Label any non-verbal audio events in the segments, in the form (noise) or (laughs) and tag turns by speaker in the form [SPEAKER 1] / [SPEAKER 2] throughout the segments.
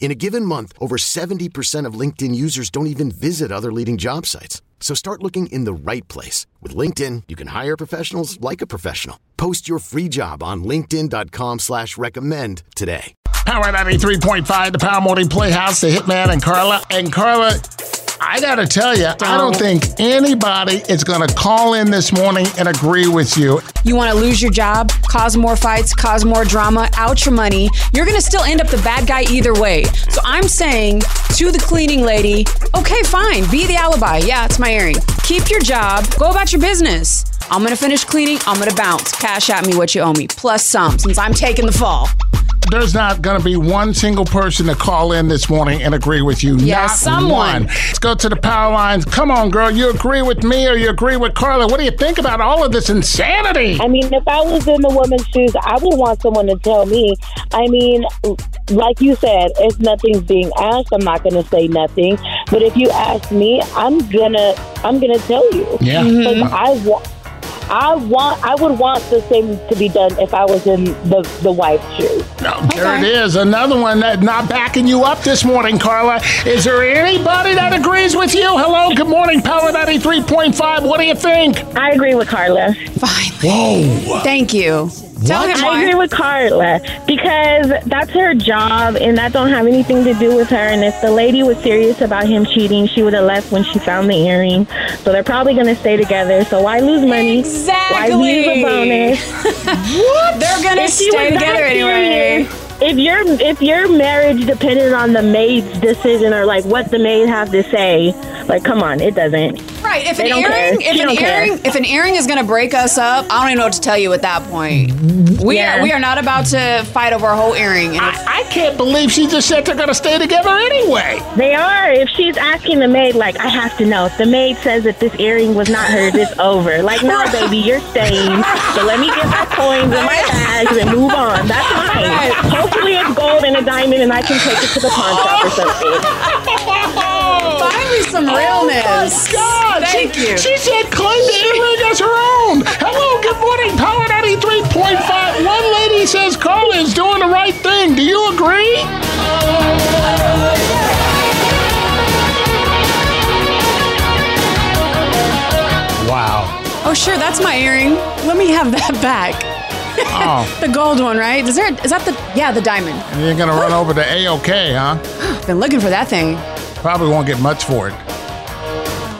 [SPEAKER 1] In a given month, over 70% of LinkedIn users don't even visit other leading job sites. So start looking in the right place. With LinkedIn, you can hire professionals like a professional. Post your free job on linkedin.com slash recommend today.
[SPEAKER 2] Power 93.5, the Power Morning Playhouse, the Hitman and Carla. And Carla, I gotta tell you, I don't think anybody is gonna call in this morning and agree with you.
[SPEAKER 3] You want to lose your job, cause more fights, cause more drama, out your money. You're going to still end up the bad guy either way. So I'm saying to the cleaning lady, okay, fine, be the alibi. Yeah, it's my earring. Keep your job, go about your business. I'm going to finish cleaning, I'm going to bounce. Cash at me what you owe me, plus some, since I'm taking the fall.
[SPEAKER 2] There's not gonna be one single person to call in this morning and agree with you.
[SPEAKER 3] Yeah,
[SPEAKER 2] not
[SPEAKER 3] someone.
[SPEAKER 2] one. Let's go to the power lines. Come on, girl. You agree with me or you agree with Carla? What do you think about all of this insanity?
[SPEAKER 4] I mean, if I was in the woman's shoes, I would want someone to tell me. I mean, like you said, if nothing's being asked, I'm not going to say nothing. But if you ask me, I'm gonna, I'm gonna tell you.
[SPEAKER 2] Yeah.
[SPEAKER 4] Because mm-hmm. I want, I want, I would want the same to be done if I was in the the wife's shoes.
[SPEAKER 2] No, there it is. Another one that not backing you up this morning, Carla. Is there anybody that agrees with you? Hello, good morning, Power 93.5. What do you think?
[SPEAKER 4] I agree with Carla.
[SPEAKER 3] Fine.
[SPEAKER 2] Whoa.
[SPEAKER 3] Thank you. Tell him
[SPEAKER 4] I agree with Carla because that's her job and that don't have anything to do with her. And if the lady was serious about him cheating, she would have left when she found the earring. So they're probably going to stay together. So why lose money? Exactly. Why lose a bonus? (laughs) What?
[SPEAKER 3] They're going to
[SPEAKER 4] If
[SPEAKER 3] stay together anyway.
[SPEAKER 4] serious, If your if your marriage depended on the maid's decision or like what the maid have to say, like come on, it doesn't.
[SPEAKER 3] Right. If
[SPEAKER 4] They
[SPEAKER 3] an
[SPEAKER 4] don't care.
[SPEAKER 3] earring, if
[SPEAKER 4] She
[SPEAKER 3] an
[SPEAKER 4] don't care.
[SPEAKER 3] earring, if an earring is going to break us up, I don't even know what to tell you at that point. We
[SPEAKER 4] Yeah.
[SPEAKER 3] are we are not about to fight over a whole earring. And
[SPEAKER 2] I, I can't believe she just said they're going to stay together anyway.
[SPEAKER 4] They are. If she's asking the maid, like, I have to know. If the maid says that this earring was not hers, it's over. Like, no, (laughs) baby, you're staying. So let me get my coins in my bags and move on. That's fine. Hopefully it's gold and a diamond and I can take it to the pawn shop or something. (laughs)
[SPEAKER 3] finally some realness.
[SPEAKER 2] Oh my God,
[SPEAKER 3] Thank
[SPEAKER 2] she,
[SPEAKER 3] you.
[SPEAKER 2] She said claim the earring as her own. Hello, good morning, Power 93.5. One lady says Carla is doing the right thing. Do you agree? Wow.
[SPEAKER 3] Oh, sure, that's my earring. Let me have that back.
[SPEAKER 2] Oh, (laughs)
[SPEAKER 3] The gold one, right? Is there? Is that the? Yeah, the diamond.
[SPEAKER 2] and you're going to run (gasps) over to A-OK, huh?
[SPEAKER 3] Been looking for that thing.
[SPEAKER 2] Probably won't get much for it.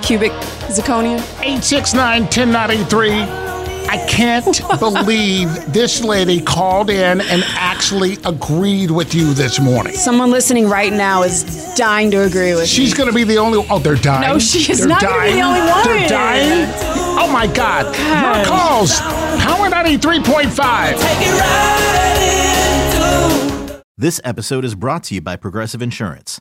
[SPEAKER 3] Cubic zirconia.
[SPEAKER 2] 869-1093. I can't (laughs) believe this lady called in and actually agreed with you this morning.
[SPEAKER 3] Someone listening right now is dying to agree with
[SPEAKER 2] She's
[SPEAKER 3] me.
[SPEAKER 2] going to be the only. Oh, they're dying.
[SPEAKER 3] No, she is
[SPEAKER 2] They're
[SPEAKER 3] not gonna be the only one.
[SPEAKER 2] They're dying. Oh my God! More calls. Power ninety three point five.
[SPEAKER 5] This episode is brought to you by Progressive Insurance.